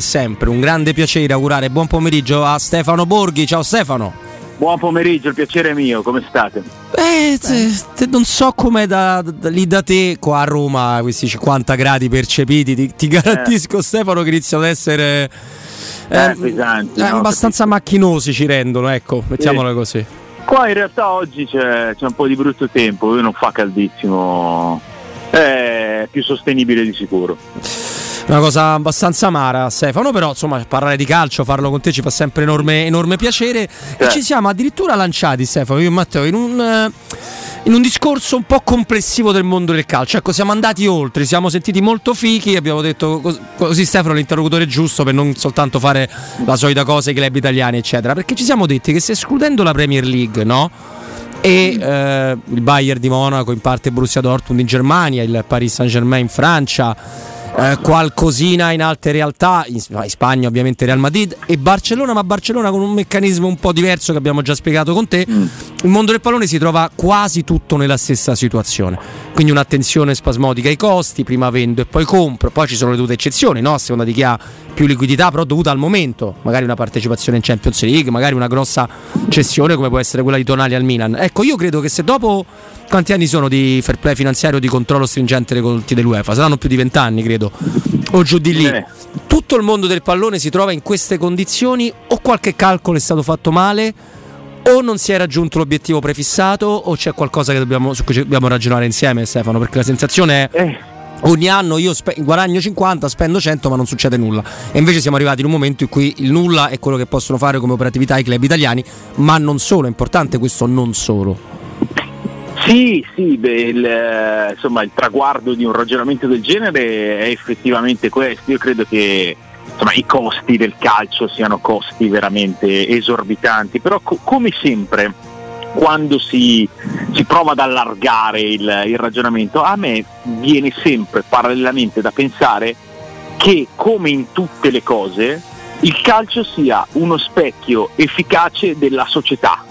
Sempre un grande piacere augurare buon pomeriggio a Stefano Borghi. Ciao Stefano. Buon pomeriggio, il piacere è mio, come state? Eh, te, te, non so come da, da, lì da te, qua a Roma, questi 50 gradi percepiti, ti, ti garantisco eh. Stefano che iniziano ad essere eh, eh, pesanti, no, abbastanza capisco. macchinosi ci rendono, ecco, mettiamola sì. così. Qua in realtà oggi c'è, c'è un po' di brutto tempo, non fa caldissimo, è più sostenibile di sicuro una cosa abbastanza amara Stefano però insomma parlare di calcio farlo con te ci fa sempre enorme, enorme piacere eh. e ci siamo addirittura lanciati Stefano io e Matteo in un, in un discorso un po' complessivo del mondo del calcio ecco siamo andati oltre siamo sentiti molto fichi abbiamo detto così, così Stefano l'interlocutore giusto per non soltanto fare la solita cosa i club italiani eccetera perché ci siamo detti che se escludendo la Premier League no? e eh, il Bayern di Monaco in parte Borussia Dortmund in Germania il Paris Saint Germain in Francia eh, qualcosina in altre realtà, in, in, Spagna ovviamente Real Madrid e Barcellona, ma Barcellona con un meccanismo un po' diverso che abbiamo già spiegato con te. Mm. Il mondo del pallone si trova quasi tutto nella stessa situazione, quindi un'attenzione spasmodica ai costi, prima vendo e poi compro, poi ci sono le dovute eccezioni, no? a seconda di chi ha più liquidità, però dovuta al momento, magari una partecipazione in Champions League, magari una grossa cessione come può essere quella di Tonali al Milan. Ecco, io credo che se dopo quanti anni sono di fair play finanziario, di controllo stringente nei confronti dell'UEFA? Saranno più di vent'anni, credo, o giù di lì. Tutto il mondo del pallone si trova in queste condizioni o qualche calcolo è stato fatto male o non si è raggiunto l'obiettivo prefissato o c'è qualcosa dobbiamo, su cui dobbiamo ragionare insieme Stefano perché la sensazione è eh. ogni anno io spe- guadagno 50 spendo 100 ma non succede nulla e invece siamo arrivati in un momento in cui il nulla è quello che possono fare come operatività i club italiani ma non solo, è importante questo non solo sì, sì, beh, il, insomma, il traguardo di un ragionamento del genere è effettivamente questo. Io credo che insomma, i costi del calcio siano costi veramente esorbitanti, però co- come sempre quando si, si, prova ad allargare il, il ragionamento, a me viene sempre parallelamente da pensare che come in tutte le cose il calcio sia uno specchio efficace della società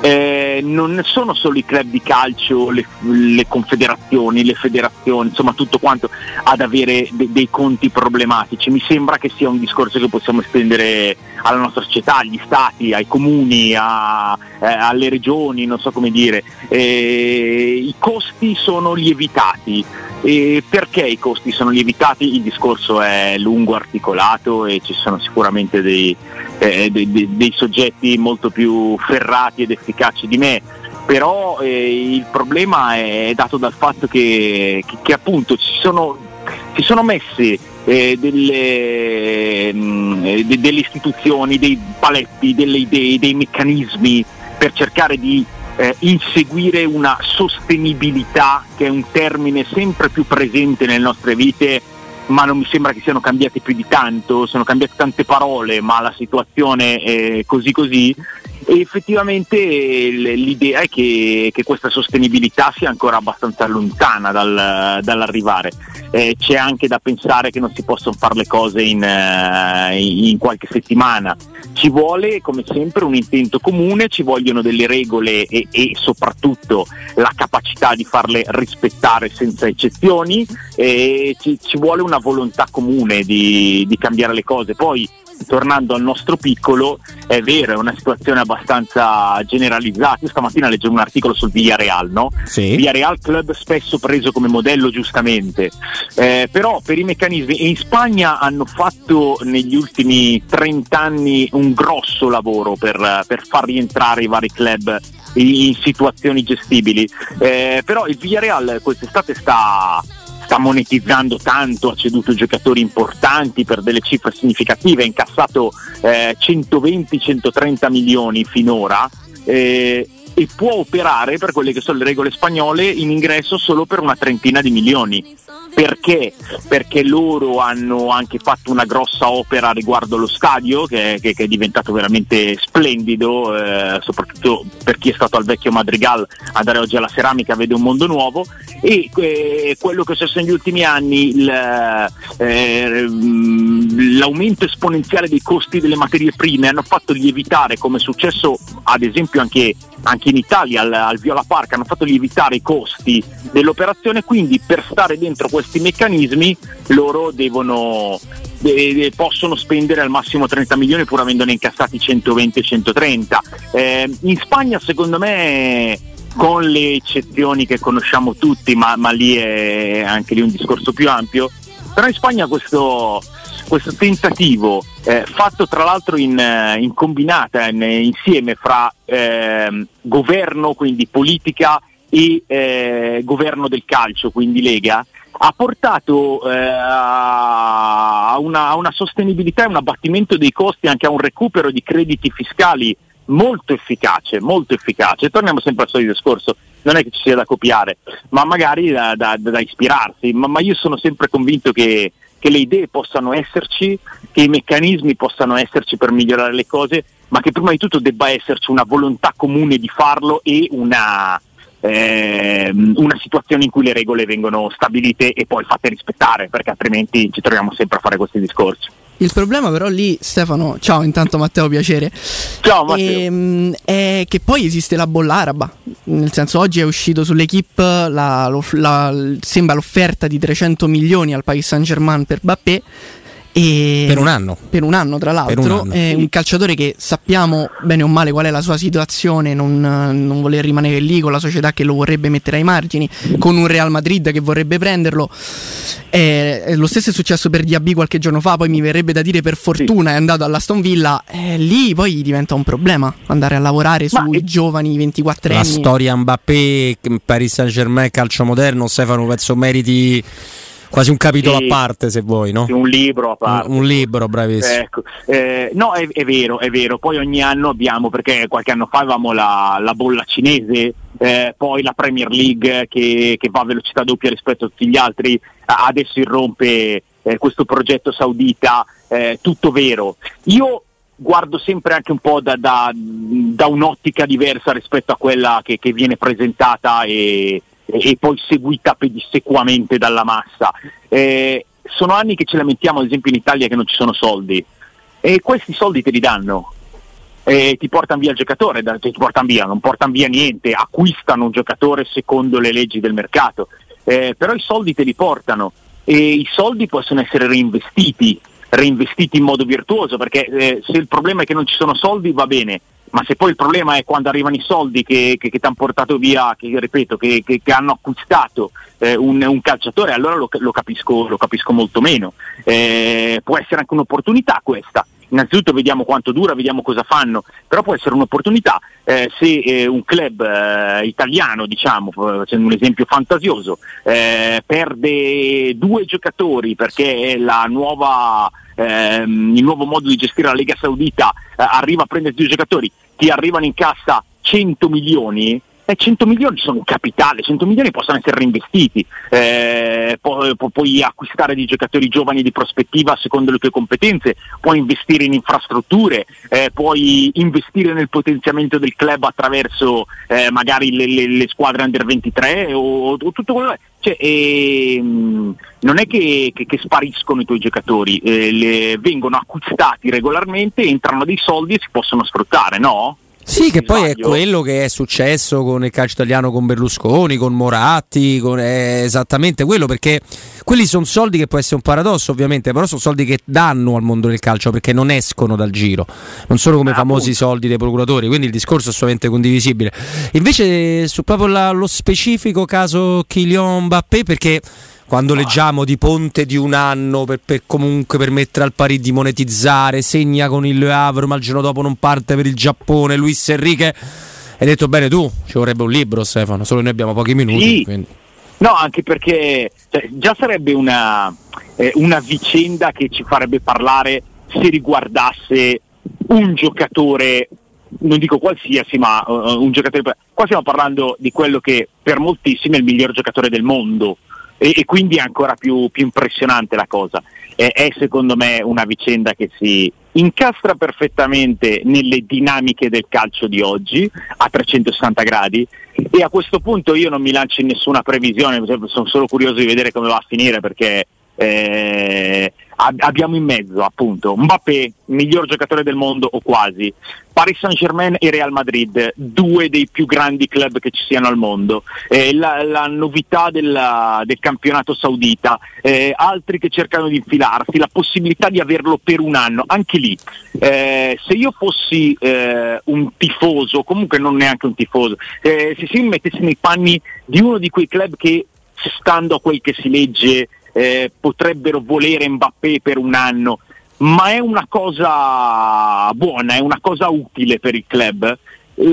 eh, non sono solo i club di calcio, le, le, confederazioni, le federazioni, insomma tutto quanto ad avere de- dei conti problematici. Mi sembra che sia un discorso che possiamo estendere alla nostra società, agli stati, ai comuni, a, eh, alle regioni, non so come dire. Eh, I costi sono lievitati. E perché i costi sono lievitati? Il discorso è lungo, articolato e ci sono sicuramente dei, eh, dei, dei, dei soggetti molto più ferrati ed efficaci di me però eh, il problema è dato dal fatto che, che, che appunto ci sono, si sono messe eh, delle, mh, mm, de, delle, istituzioni, dei paletti, delle idee, dei meccanismi per cercare di eh, inseguire una sostenibilità che è un termine sempre più presente nelle nostre vite ma non mi sembra che siano cambiate più di tanto, sono cambiate tante parole, ma la situazione è così così e effettivamente l'idea è che, che, questa sostenibilità sia ancora abbastanza lontana dal, dall'arrivare. Eh, c'è anche da pensare che non si possono fare le cose in, uh, in, qualche settimana. Ci vuole, come sempre, un intento comune, ci vogliono delle regole e, e soprattutto la capacità di farle rispettare senza eccezioni ci, ci vuole una volontà comune di, di cambiare le cose. Poi tornando al nostro piccolo, è vero, è una situazione abbastanza generalizzata. Io stamattina leggevo un articolo sul Villarreal, no? Sì. Villarreal club spesso preso come modello giustamente, eh, però per i meccanismi in Spagna hanno fatto negli ultimi 30 anni un grosso lavoro per, per far rientrare i vari club in, situazioni gestibili, eh, però il Villarreal quest'estate sta sta monetizzando tanto, ha ceduto giocatori importanti per delle cifre significative, ha incassato eh, 120-130 milioni finora. Eh, e può operare per quelle che sono le regole spagnole in ingresso solo per una trentina di milioni. Perché? Perché loro hanno anche fatto una grossa opera riguardo lo stadio che, che, che è diventato veramente splendido, eh, soprattutto per chi è stato al vecchio Madrigal, andare oggi alla ceramica vede un mondo nuovo e eh, quello che è successo negli ultimi anni, il, eh, l'aumento esponenziale dei costi delle materie prime hanno fatto lievitare, come è successo ad esempio anche, anche in Italia al, al Viola Park, hanno fatto lievitare i costi dell'operazione, quindi per stare dentro questo questi meccanismi loro devono, de, possono spendere al massimo 30 milioni pur avendone incassati 120-130. Eh, in Spagna secondo me con le eccezioni che conosciamo tutti, ma, ma, lì è anche lì un discorso più ampio, però in Spagna questo, questo tentativo, eh, fatto tra l'altro in, in combinata, in, insieme fra eh, governo, quindi politica e eh, governo del calcio, quindi Lega, ha portato eh, a, una, a, una, sostenibilità e un abbattimento dei costi, anche a un recupero di crediti fiscali molto efficace, molto efficace. Torniamo sempre al solito discorso, non è che ci sia da copiare, ma magari da, da, da ispirarsi, ma, ma, io sono sempre convinto che, che le idee possano esserci, che i meccanismi possano esserci per migliorare le cose, ma che prima di tutto debba esserci una volontà comune di farlo e una, eh, una situazione in cui le regole vengono stabilite e poi fatte rispettare, perché altrimenti ci troviamo sempre a fare questi discorsi. Il problema però lì, Stefano, ciao intanto Matteo, piacere. Ciao Matteo. Ehm, è che poi esiste la bolla araba, nel senso oggi è uscito sull'equipe la, la, sembra l'offerta di 300 milioni al Paris Saint Germain per Bappé e per un anno. Per un anno, tra l'altro. Un, anno. È un calciatore che sappiamo bene o male qual è la sua situazione, non, non, voler rimanere lì con la società che lo vorrebbe mettere ai margini, con un Real Madrid che vorrebbe prenderlo. Eh, lo stesso è successo per Diaby qualche giorno fa, poi mi verrebbe da dire per fortuna sì. è andato all'Aston Villa. Eh, lì poi diventa un problema andare a lavorare Ma sui è... giovani 24 anni. La storia Mbappé, Paris Saint Germain, calcio moderno, Stefano, penso meriti quasi un capitolo sì, a parte se vuoi, no? Un libro a parte. Un, un libro, bravissimo. Ecco. Eh, no, è, è, vero, è vero. Poi ogni anno abbiamo, perché qualche anno fa avevamo la, la bolla cinese, eh, poi la Premier League che, che, va a velocità doppia rispetto a tutti gli altri, adesso irrompe eh, questo progetto saudita, eh, tutto vero. Io guardo sempre anche un po' da, da, da un'ottica diversa rispetto a quella che, che viene presentata e, e poi seguita pedissequamente dalla massa. Eh, sono anni che ci lamentiamo, ad esempio in Italia, che non ci sono soldi e questi soldi te li danno. Eh, ti portano via il giocatore, ti portano via, non portano via niente, acquistano un giocatore secondo le leggi del mercato, eh, però i soldi te li portano e i soldi possono essere reinvestiti, reinvestiti in modo virtuoso, perché eh, se il problema è che non ci sono soldi va bene, ma se poi il problema è quando arrivano i soldi che, che, che ti hanno portato via, che ripeto, che, che hanno acquistato eh, un, un, calciatore, allora lo, lo, capisco, lo capisco, molto meno. Eh, può essere anche un'opportunità questa. Innanzitutto vediamo quanto dura, vediamo cosa fanno, però può essere un'opportunità eh, se eh, un club eh, italiano, diciamo, facendo un esempio fantasioso, eh, perde due giocatori perché è la nuova ehm, il nuovo modo di gestire la Lega Saudita eh, arriva a prendere due giocatori, ti arrivano in cassa 100 milioni, eh, 100 milioni sono capitale, 100 milioni possono essere reinvestiti, eh, pu- pu- puoi acquistare dei giocatori giovani di prospettiva secondo le tue competenze, puoi investire in infrastrutture, eh, puoi investire nel potenziamento del club attraverso eh, magari le, le, le, squadre under 23 o, o tutto quello che cioè, ehm, non è che, che, che, spariscono i tuoi giocatori, eh, le, vengono acquistati regolarmente, entrano dei soldi e si possono sfruttare, no? Sì, che poi è quello che è successo con il calcio italiano con Berlusconi, con Moratti, con, è esattamente quello perché quelli sono soldi che può essere un paradosso ovviamente, però sono soldi che danno al mondo del calcio perché non escono dal giro, non sono come i ah, famosi appunto. soldi dei procuratori, quindi il discorso è assolutamente condivisibile. Invece su proprio la, lo specifico caso Kylian Mbappé perché quando leggiamo di ponte di un anno per, per comunque permettere al Parì di monetizzare, segna con il Le Havre, ma il giorno dopo non parte per il Giappone, Luis Enrique. Hai detto bene tu, ci vorrebbe un libro Stefano, solo noi abbiamo pochi minuti. Sì. No, anche perché cioè, già sarebbe una, eh, una vicenda che ci farebbe parlare se riguardasse un giocatore non dico qualsiasi, ma uh, un giocatore. Qua stiamo parlando di quello che per moltissimi è il miglior giocatore del mondo e, e quindi è ancora più, più impressionante la cosa. Eh, è secondo me una vicenda che si incastra perfettamente nelle dinamiche del calcio di oggi a 360 gradi e a questo punto io non mi lancio in nessuna previsione, sono solo curioso di vedere come va a finire perché eh, abbiamo in mezzo appunto Mbappé, miglior giocatore del mondo o quasi, Paris Saint Germain e Real Madrid, due dei più grandi club che ci siano al mondo, eh, la, la, novità della, del campionato saudita, eh, altri che cercano di infilarsi, la possibilità di averlo per un anno, anche lì, eh, se io fossi eh, un tifoso, comunque non neanche un tifoso, eh, se si mettesse nei panni di uno di quei club che stando a quel che si legge eh, potrebbero volere Mbappé per un anno, ma è una cosa buona, è una cosa utile per il club. Uh,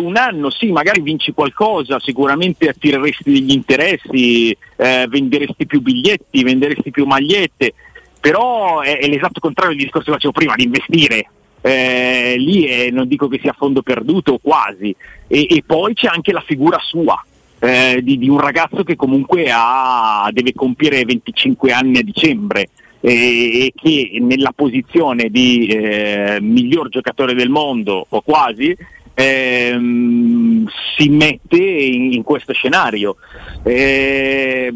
un anno sì, magari vinci qualcosa, sicuramente attireresti degli interessi, eh, venderesti più biglietti, venderesti più magliette, però è, è l'esatto contrario del discorso che facevo prima, di investire. Eh, lì è, non dico che sia a fondo perduto, quasi. E, e poi c'è anche la figura sua, eh, di, di, un ragazzo che comunque ha, deve compiere 25 anni a dicembre e, e che nella posizione di eh, miglior giocatore del mondo o quasi ehm, si mette in, in questo scenario. Eh,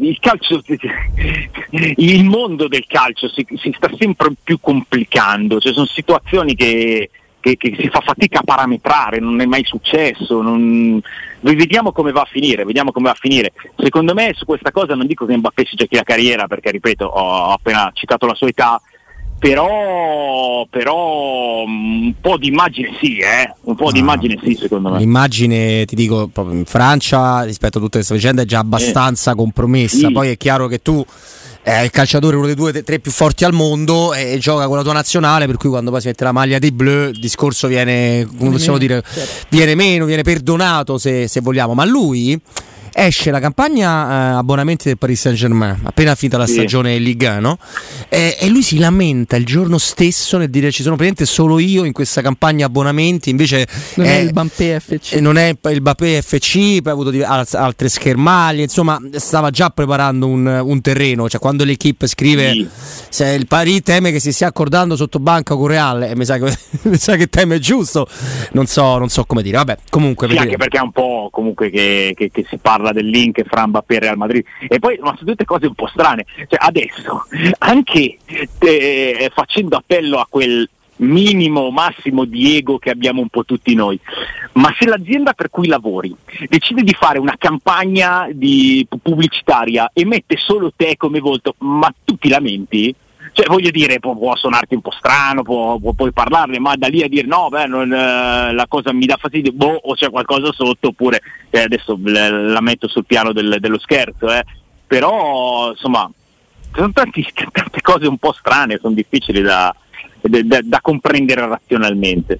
il, calcio, il mondo del calcio si, si sta sempre più complicando, cioè sono situazioni che che, che, si fa fatica a parametrare, non è mai successo. Non... Vediamo come va a finire, vediamo come va a finire. Secondo me su questa cosa non dico che Mbappé si giochi la carriera, perché ripeto, ho appena citato la sua età, però, però un po' di immagine sì, eh? un po' di immagine sì secondo me. L'immagine, ti dico, proprio in Francia rispetto a tutte queste vicende è già abbastanza eh. compromessa, sì. poi è chiaro che tu è il calciatore uno dei due, tre più forti al mondo e gioca con la tua nazionale, per cui quando poi si mette la maglia dei blu il discorso viene, come possiamo dire, certo. viene meno, viene perdonato se, se vogliamo, ma lui esce la campagna eh, abbonamenti del Paris Saint Germain, appena finita la sì. stagione Ligue 1, no? e, e, lui si lamenta il giorno stesso nel dire ci sono praticamente solo io in questa campagna abbonamenti, invece non è, è il Bampé FC. Non è il Bampé FC, poi ha avuto altre schermaglie, insomma stava già preparando un, un terreno, cioè quando l'equipe scrive sì. se il Paris teme che si stia accordando sotto banca con Real, e mi sa che, mi sa che teme giusto, non so, non so come dire, vabbè comunque... Sì, anche perché è un po' comunque che, che, che si parla parla del link fra Mbappé e Real Madrid. E poi sono tutte cose un po' strane. Cioè, adesso anche eh, facendo appello a quel minimo massimo di ego che abbiamo un po' tutti noi ma se l'azienda per cui lavori decide di fare una campagna di pubblicitaria e mette solo te come volto ma tu ti lamenti cioè, voglio dire, può, può, suonarti un po' strano, può, può, puoi parlarne, ma da lì a dire no, beh, non, eh, la cosa mi dà fastidio, boh, o c'è qualcosa sotto, oppure eh, adesso la, metto sul piano del, dello scherzo, eh. però insomma, sono tanti, tante cose un po' strane, sono difficili da, da, da comprendere razionalmente.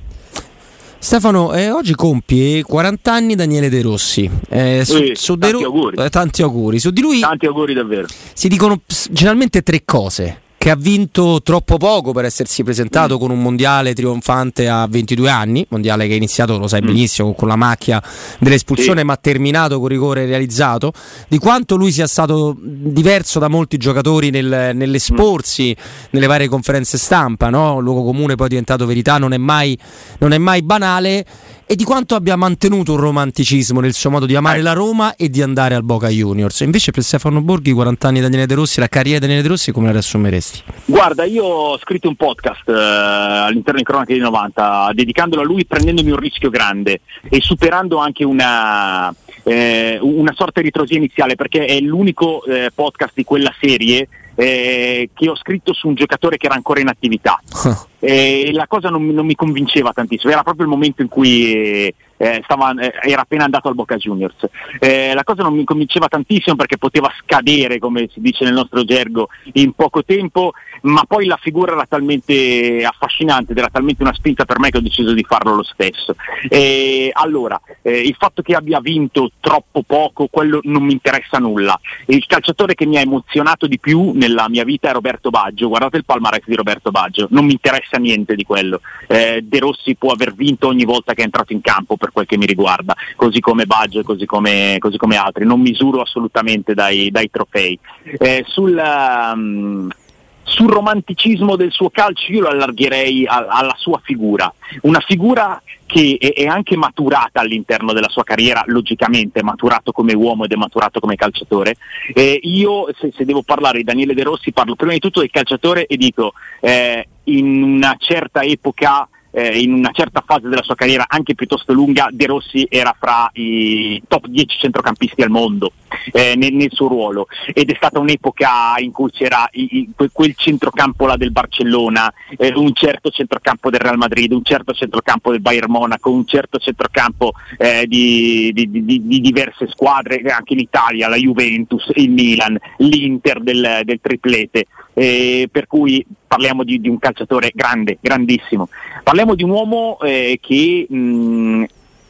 Stefano, eh, oggi compie 40 anni Daniele De Rossi. Eh, su, sì, su tanti, Ru- auguri. Eh, tanti auguri. Su di lui tanti auguri davvero. Si dicono generalmente tre cose che ha vinto troppo poco per essersi presentato mm. con un mondiale trionfante a 22 anni, mondiale che è iniziato, lo sai mm. benissimo, con la macchia dell'espulsione, sì. ma terminato con rigore realizzato, di quanto lui sia stato diverso da molti giocatori nel, nell'esporsi, mm. nelle varie conferenze stampa, no? luogo comune poi è diventato verità, non è mai, non è mai banale e di quanto abbia mantenuto un romanticismo nel suo modo di amare la Roma e di andare al Boca Juniors. Invece per Stefano Borghi, 40 anni di Daniele De Rossi, la carriera di Daniele De Rossi come la riassumeresti? Guarda, io ho scritto un podcast eh, all'interno di Cronache dei 90 dedicandolo a lui prendendomi un rischio grande e superando anche una, eh, una sorta di ritrosia iniziale perché è l'unico eh, podcast di quella serie eh, che ho scritto su un giocatore che era ancora in attività. e la cosa non, non, mi convinceva tantissimo, era proprio il momento in cui eh, stava, eh, era appena andato al Boca Juniors. Eh, la cosa non mi convinceva tantissimo perché poteva scadere, come si dice nel nostro gergo, in poco tempo, ma poi la figura era talmente affascinante ed era talmente una spinta per me che ho deciso di farlo lo stesso. Eh, allora, il fatto che abbia vinto troppo poco, quello non mi interessa nulla. Il calciatore che mi ha emozionato di più nella mia vita è Roberto Baggio, guardate il palmarès di Roberto Baggio, non mi interessa niente di quello. Eh, De Rossi può aver vinto ogni volta che è entrato in campo per quel che mi riguarda, così come Baggio e così come, così come altri, non misuro assolutamente dai, dai trofei. Eh, sul, um, sul romanticismo del suo calcio io lo allargherei a, alla sua figura, una figura che è, è, anche maturata all'interno della sua carriera, logicamente è maturato come uomo ed è maturato come calciatore. Eh, io se, se, devo parlare di Daniele De Rossi parlo prima di tutto del calciatore e dico eh, in una certa epoca eh, in una certa fase della sua carriera anche piuttosto lunga De Rossi era fra i top 10 centrocampisti al mondo eh, nel, nel, suo ruolo. Ed è stata un'epoca in cui c'era i, i, quel centrocampo là del Barcellona, eh, un certo centrocampo del Real Madrid, un certo centrocampo del Bayern Monaco, un certo centrocampo eh, di, di, di, di, diverse squadre anche in Italia, la Juventus, il Milan, l'Inter del, del triplete eh, per cui parliamo di, di, un calciatore grande, grandissimo. Parliamo di un uomo eh, che mh, mm,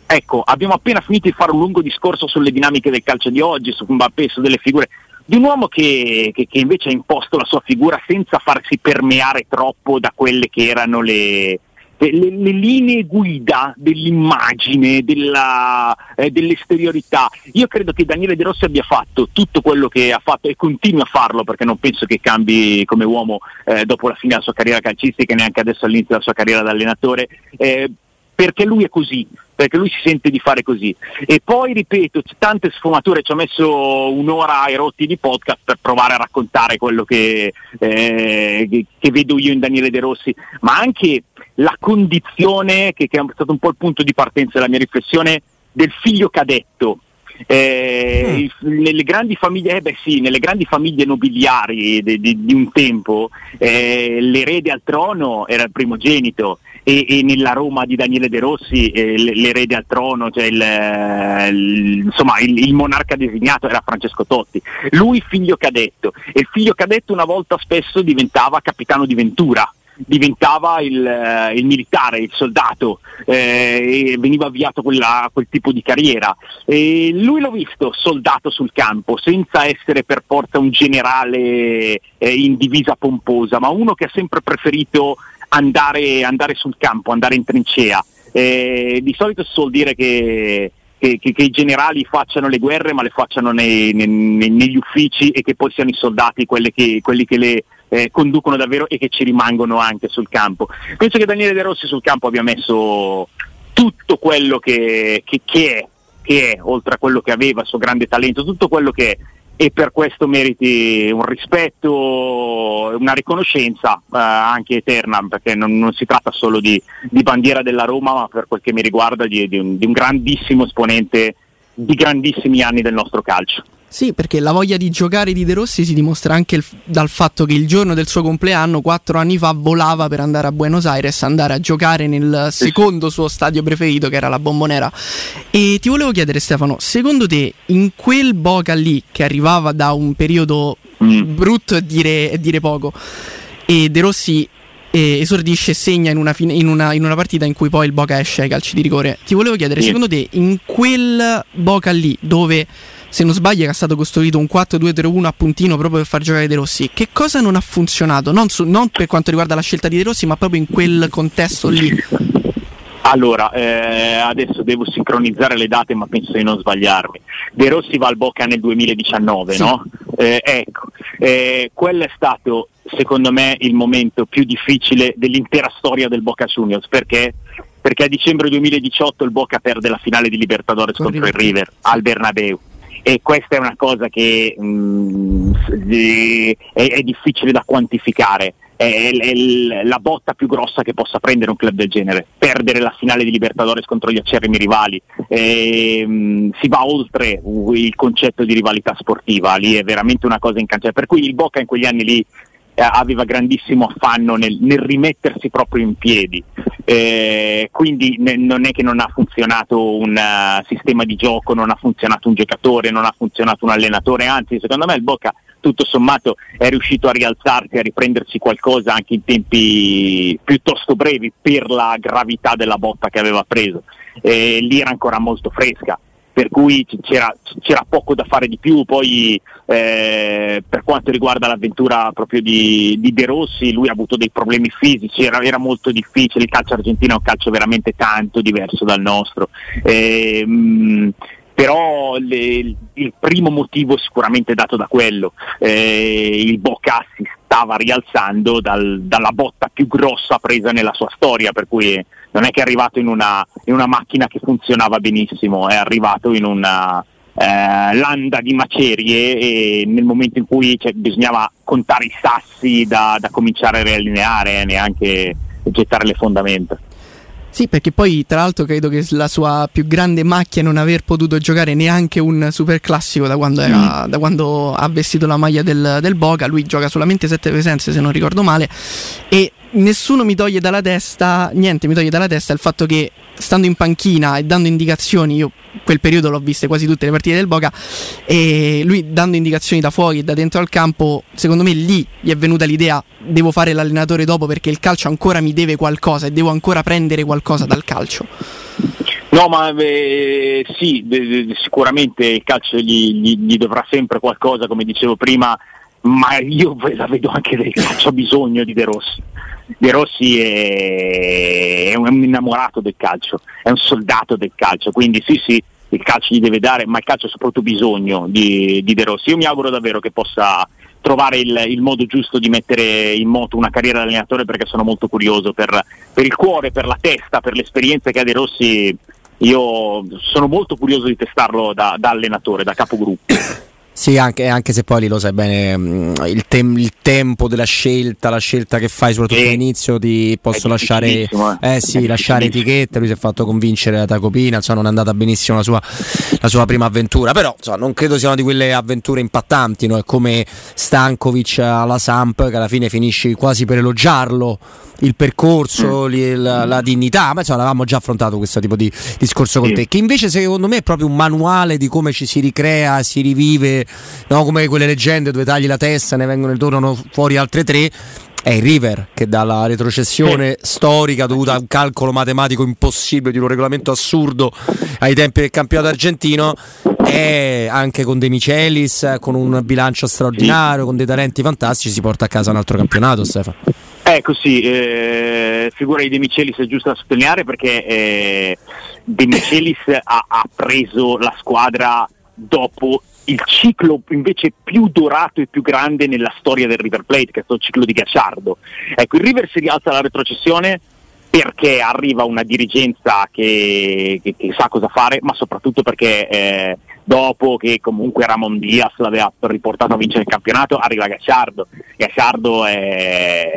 ecco, abbiamo appena finito di fare un lungo discorso sulle dinamiche del calcio di oggi, su Mbappé, su delle figure di un uomo che, che, che, invece ha imposto la sua figura senza farsi permeare troppo da quelle che erano le, le, le linee guida dell'immagine, della, eh, dell'esteriorità. Io credo che Daniele De Rossi abbia fatto tutto quello che ha fatto e continui a farlo perché non penso che cambi come uomo eh, dopo la fine della sua carriera calcistica e neanche adesso all'inizio della sua carriera da allenatore. Eh, perché lui è così, perché lui si sente di fare così. E poi, ripeto, c'è tante sfumature, ci ho messo un'ora ai rotti di podcast per provare a raccontare quello che, eh, che vedo io in Daniele De Rossi, ma anche la condizione, che, che è stato un po' il punto di partenza della mia riflessione, del figlio cadetto. Eh, mm. nelle, grandi famiglie, eh beh sì, nelle grandi famiglie nobiliari di, di, di un tempo eh, l'erede al trono era il primogenito e, e, nella Roma di Daniele De Rossi eh, l'erede al trono, cioè il, il, insomma, il, il, monarca designato era Francesco Totti. Lui figlio cadetto e il figlio cadetto una volta spesso diventava capitano di Ventura diventava il, eh, il militare, il soldato eh, e veniva avviato quella, quel tipo di carriera. E lui l'ho visto soldato sul campo, senza essere per forza un generale eh, in divisa pomposa, ma uno che ha sempre preferito andare, andare sul campo, andare in trincea. Eh, di solito si suol dire che che, che, che, i generali facciano le guerre ma le facciano nei, nei, negli uffici e che poi siano i soldati quelli che, quelli le, eh, conducono davvero e che ci rimangono anche sul campo. Penso che Daniele De Rossi sul campo abbia messo tutto quello che, è, che è, oltre a quello che aveva, il suo grande talento, tutto quello che è e per questo meriti un rispetto, una riconoscenza eh, anche eterna, perché non, non si tratta solo di, di, bandiera della Roma, ma per quel che mi riguarda di, di, un, di un grandissimo esponente di grandissimi anni del nostro calcio. Sì, perché la voglia di giocare di De Rossi si dimostra anche il, dal fatto che il giorno del suo compleanno, quattro anni fa, volava per andare a Buenos Aires, andare a giocare nel secondo suo stadio preferito, che era la Bombonera. E ti volevo chiedere, Stefano, secondo te in quel Boca lì, che arrivava da un periodo mm. brutto e dire, dire poco, e De Rossi eh, esordisce e segna in una, fine, in, una, in una, partita in cui poi il Boca esce ai calci di rigore. Ti volevo chiedere, sì. secondo te, in quel Boca lì dove se non sbaglio è stato costruito un 4-2-3-1 a puntino proprio per far giocare De Rossi. Che cosa non ha funzionato? Non, su, non per quanto riguarda la scelta di De Rossi, ma proprio in quel contesto lì. Allora, eh, adesso devo sincronizzare le date, ma penso di non sbagliarmi. De Rossi va al Boca nel 2019, sì. no? Eh, ecco, eh, quello è stato secondo me il momento più difficile dell'intera storia del Boca Juniors perché perché a dicembre 2018 il Boca perde la finale di Libertadores contro il River al Bernabeu e questa è una cosa che mh, mm, è, è, difficile da quantificare. È, è, la botta più grossa che possa prendere un club del genere, perdere la finale di Libertadores contro gli acerrimi rivali, e, mh, mm, si va oltre il concetto di rivalità sportiva, lì è veramente una cosa incancellabile. Per cui il Boca in quegli anni lì aveva grandissimo affanno nel, nel, rimettersi proprio in piedi. Eh, quindi ne, non è che non ha funzionato un uh, sistema di gioco, non ha funzionato un giocatore, non ha funzionato un allenatore, anzi secondo me il Bocca tutto sommato è riuscito a rialzarsi, a riprendersi qualcosa anche in tempi piuttosto brevi per la gravità della botta che aveva preso. Eh, lì era ancora molto fresca per cui c'era, c'era, poco da fare di più. Poi eh, per quanto riguarda l'avventura proprio di, di, De Rossi, lui ha avuto dei problemi fisici, era, era, molto difficile, il calcio argentino è un calcio veramente tanto diverso dal nostro. Eh, però le, il primo motivo è sicuramente dato da quello, eh, il Boca si stava rialzando dal, dalla botta più grossa presa nella sua storia, per cui non è che è arrivato in una, in una macchina che funzionava benissimo, è arrivato in una eh, landa di macerie e nel momento in cui cioè, bisognava contare i sassi da, da cominciare a riallineare, eh, neanche gettare le fondamenta. Sì, perché poi tra l'altro credo che la sua più grande macchia è non aver potuto giocare neanche un super classico da quando, era, mm. da quando ha vestito la maglia del, del Boca. Lui gioca solamente sette presenze, se non ricordo male. E nessuno mi toglie dalla testa, niente mi toglie dalla testa il fatto che stando in panchina e dando indicazioni, io quel periodo l'ho viste quasi tutte le partite del Boca, e lui dando indicazioni da fuori e da dentro al campo, secondo me lì gli è venuta l'idea, devo fare l'allenatore dopo perché il calcio ancora mi deve qualcosa e devo ancora prendere qualcosa dal calcio. No, ma eh, sì, sicuramente il calcio gli, gli, gli dovrà sempre qualcosa, come dicevo prima, ma io la vedo anche del calcio, ha bisogno di De Rossi De Rossi è, è, un innamorato del calcio, è un soldato del calcio, quindi sì sì, il calcio gli deve dare, ma il calcio ha soprattutto bisogno di, di De Rossi. Io mi auguro davvero che possa trovare il, il, modo giusto di mettere in moto una carriera da allenatore perché sono molto curioso per, per il cuore, per la testa, per l'esperienza che ha De Rossi. Io sono molto curioso di testarlo da, da allenatore, da capogruppo. Sì, anche, anche, se poi lì lo sai bene, mm, il, tem- il, tempo della scelta, la scelta che fai soprattutto sì. all'inizio ti posso lasciare, eh. eh sì, lasciare etichette, lui si è fatto convincere da Tacopina, insomma, non è andata benissimo la sua, la sua prima avventura, però insomma, non credo siano di quelle avventure impattanti, no? è come Stankovic alla Samp che alla fine finisci quasi per elogiarlo il percorso, mm. la, la, dignità, ma insomma avevamo già affrontato questo tipo di discorso con sì. te, che invece secondo me è proprio un manuale di come ci si ricrea, si rivive, no? come quelle leggende dove tagli la testa, ne vengono e tornano fuori altre tre. È il River che dalla retrocessione sì. storica dovuta a un calcolo matematico impossibile di un regolamento assurdo ai tempi del campionato argentino è anche con De Michelis, con un bilancio straordinario, sì. con dei talenti fantastici, si porta a casa un altro campionato, Stefano. Ecco sì, eh, figura di De Michelis è giusto da sottolineare perché eh, De Michelis ha, ha preso la squadra dopo il ciclo invece più dorato e più grande nella storia del River Plate, che è stato il ciclo di Gacciardo. Ecco, il River si rialza alla retrocessione perché arriva una dirigenza che, che, che sa cosa fare, ma soprattutto perché eh, dopo che comunque Ramon Diaz l'aveva riportato a vincere il campionato, arriva Gacciardo. Gacciardo è,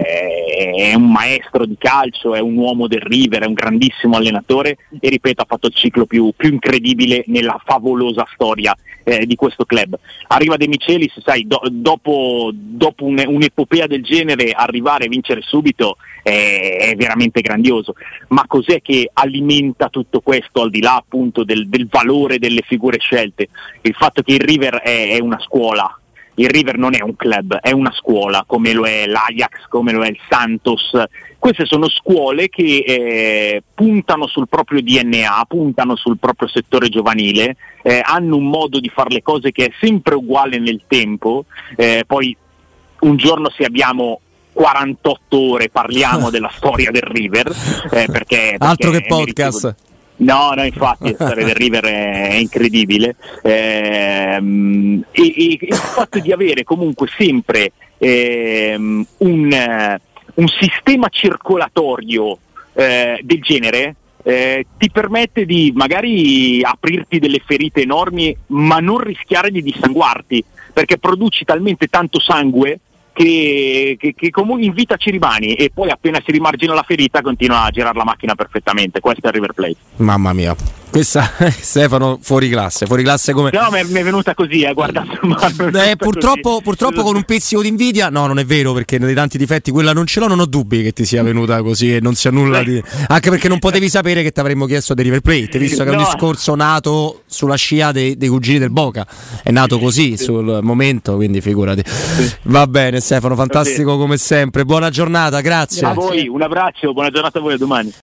è, un maestro di calcio, è un uomo del River, è un grandissimo allenatore e ripeto ha fatto il ciclo più, più incredibile nella favolosa storia eh, di questo club. Arriva De Michelis, sai, do, dopo, dopo un, un'epopea del genere arrivare e vincere subito è, è, veramente grandioso, ma cos'è che alimenta tutto questo al di là appunto del, del valore delle figure scelte? Il fatto che il River è, è una scuola, il River non è un club, è una scuola, come lo è l'Ajax, come lo è il Santos. Queste sono scuole che eh, puntano sul proprio DNA, puntano sul proprio settore giovanile, eh, hanno un modo di fare le cose che è sempre uguale nel tempo, eh, poi un giorno se abbiamo 48 ore parliamo della storia del River, perché, perché, altro che podcast. No, no, infatti la storia del River è, incredibile. Ehm, e, e, il fatto di avere comunque sempre ehm, un, un, sistema circolatorio eh, del genere eh, ti permette di magari aprirti delle ferite enormi, ma non rischiare di dissanguarti, perché produci talmente tanto sangue che, che, che comunque in vita ci rimani e poi appena si rimargina la ferita continua a girare la macchina perfettamente. Questo è il River Plate. Mamma mia. Questa Stefano fuori classe, fuori classe come. No, mi è venuta così, eh, guardate. Eh, purtroppo, purtroppo con un pizzico di invidia, no, non è vero perché dei tanti difetti quella non ce l'ho, non ho dubbi che ti sia venuta così e non sia nulla di. Anche perché non potevi sapere che ti avremmo chiesto di River Plate, visto che no. è un discorso nato sulla scia dei, dei, cugini del Boca, è nato così sì. sul momento, quindi figurati. Sì. Va bene, Stefano, fantastico come sempre. Buona giornata, grazie. A voi, un abbraccio, buona giornata a voi a domani.